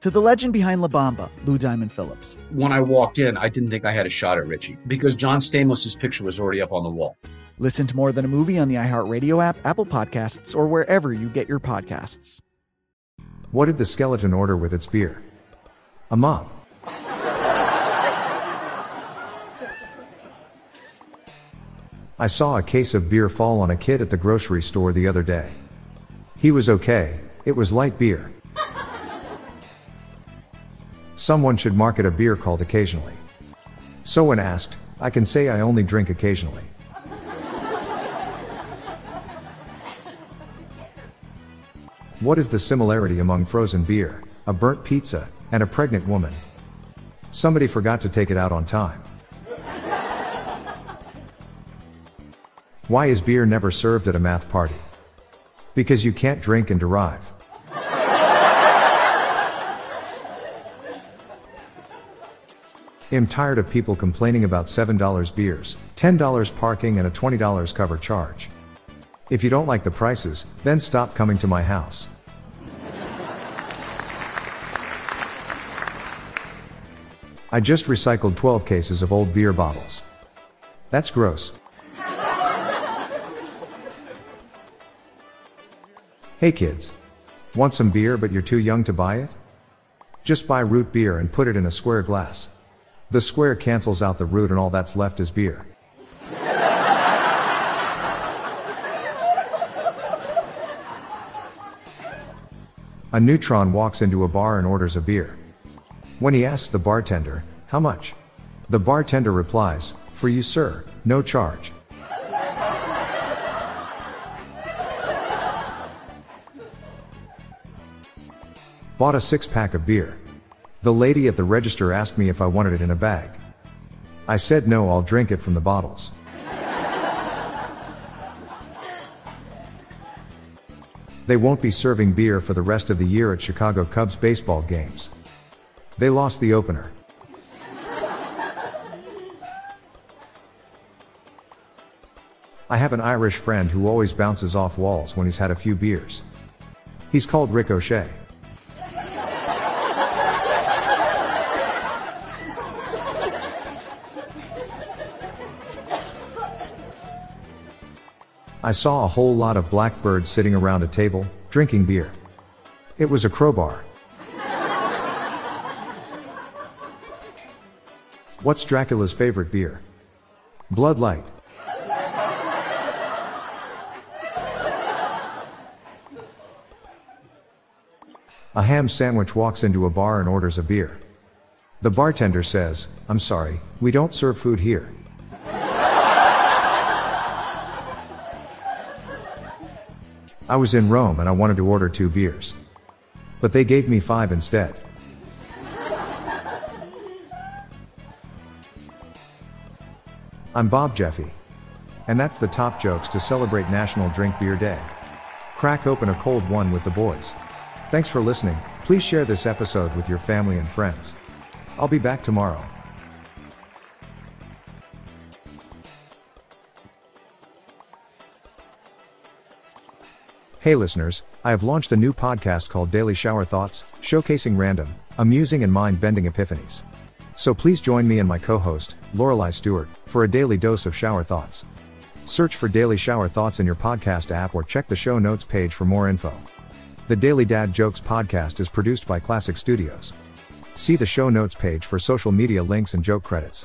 To the legend behind La Bamba, Lou Diamond Phillips. When I walked in, I didn't think I had a shot at Richie because John Stamos' picture was already up on the wall. Listen to More Than a Movie on the iHeartRadio app, Apple Podcasts, or wherever you get your podcasts. What did the skeleton order with its beer? A mop. I saw a case of beer fall on a kid at the grocery store the other day. He was okay, it was light beer. Someone should market a beer called occasionally. So when asked, I can say I only drink occasionally. What is the similarity among frozen beer, a burnt pizza, and a pregnant woman? Somebody forgot to take it out on time. Why is beer never served at a math party? Because you can't drink and derive. I'm tired of people complaining about $7 beers, $10 parking, and a $20 cover charge. If you don't like the prices, then stop coming to my house. I just recycled 12 cases of old beer bottles. That's gross. Hey kids. Want some beer but you're too young to buy it? Just buy root beer and put it in a square glass. The square cancels out the root and all that's left is beer. A neutron walks into a bar and orders a beer. When he asks the bartender, How much? The bartender replies, For you, sir, no charge. Bought a six pack of beer. The lady at the register asked me if I wanted it in a bag. I said no, I'll drink it from the bottles. They won't be serving beer for the rest of the year at Chicago Cubs baseball games. They lost the opener. I have an Irish friend who always bounces off walls when he's had a few beers. He's called Rick I saw a whole lot of blackbirds sitting around a table, drinking beer. It was a crowbar. What's Dracula's favorite beer? Bloodlight. A ham sandwich walks into a bar and orders a beer. The bartender says, I'm sorry, we don't serve food here. I was in Rome and I wanted to order two beers. But they gave me five instead. I'm Bob Jeffy. And that's the top jokes to celebrate National Drink Beer Day. Crack open a cold one with the boys. Thanks for listening. Please share this episode with your family and friends. I'll be back tomorrow. Hey listeners, I have launched a new podcast called Daily Shower Thoughts, showcasing random, amusing, and mind bending epiphanies. So please join me and my co host, Lorelei Stewart, for a daily dose of shower thoughts. Search for Daily Shower Thoughts in your podcast app or check the show notes page for more info. The Daily Dad Jokes podcast is produced by Classic Studios. See the show notes page for social media links and joke credits.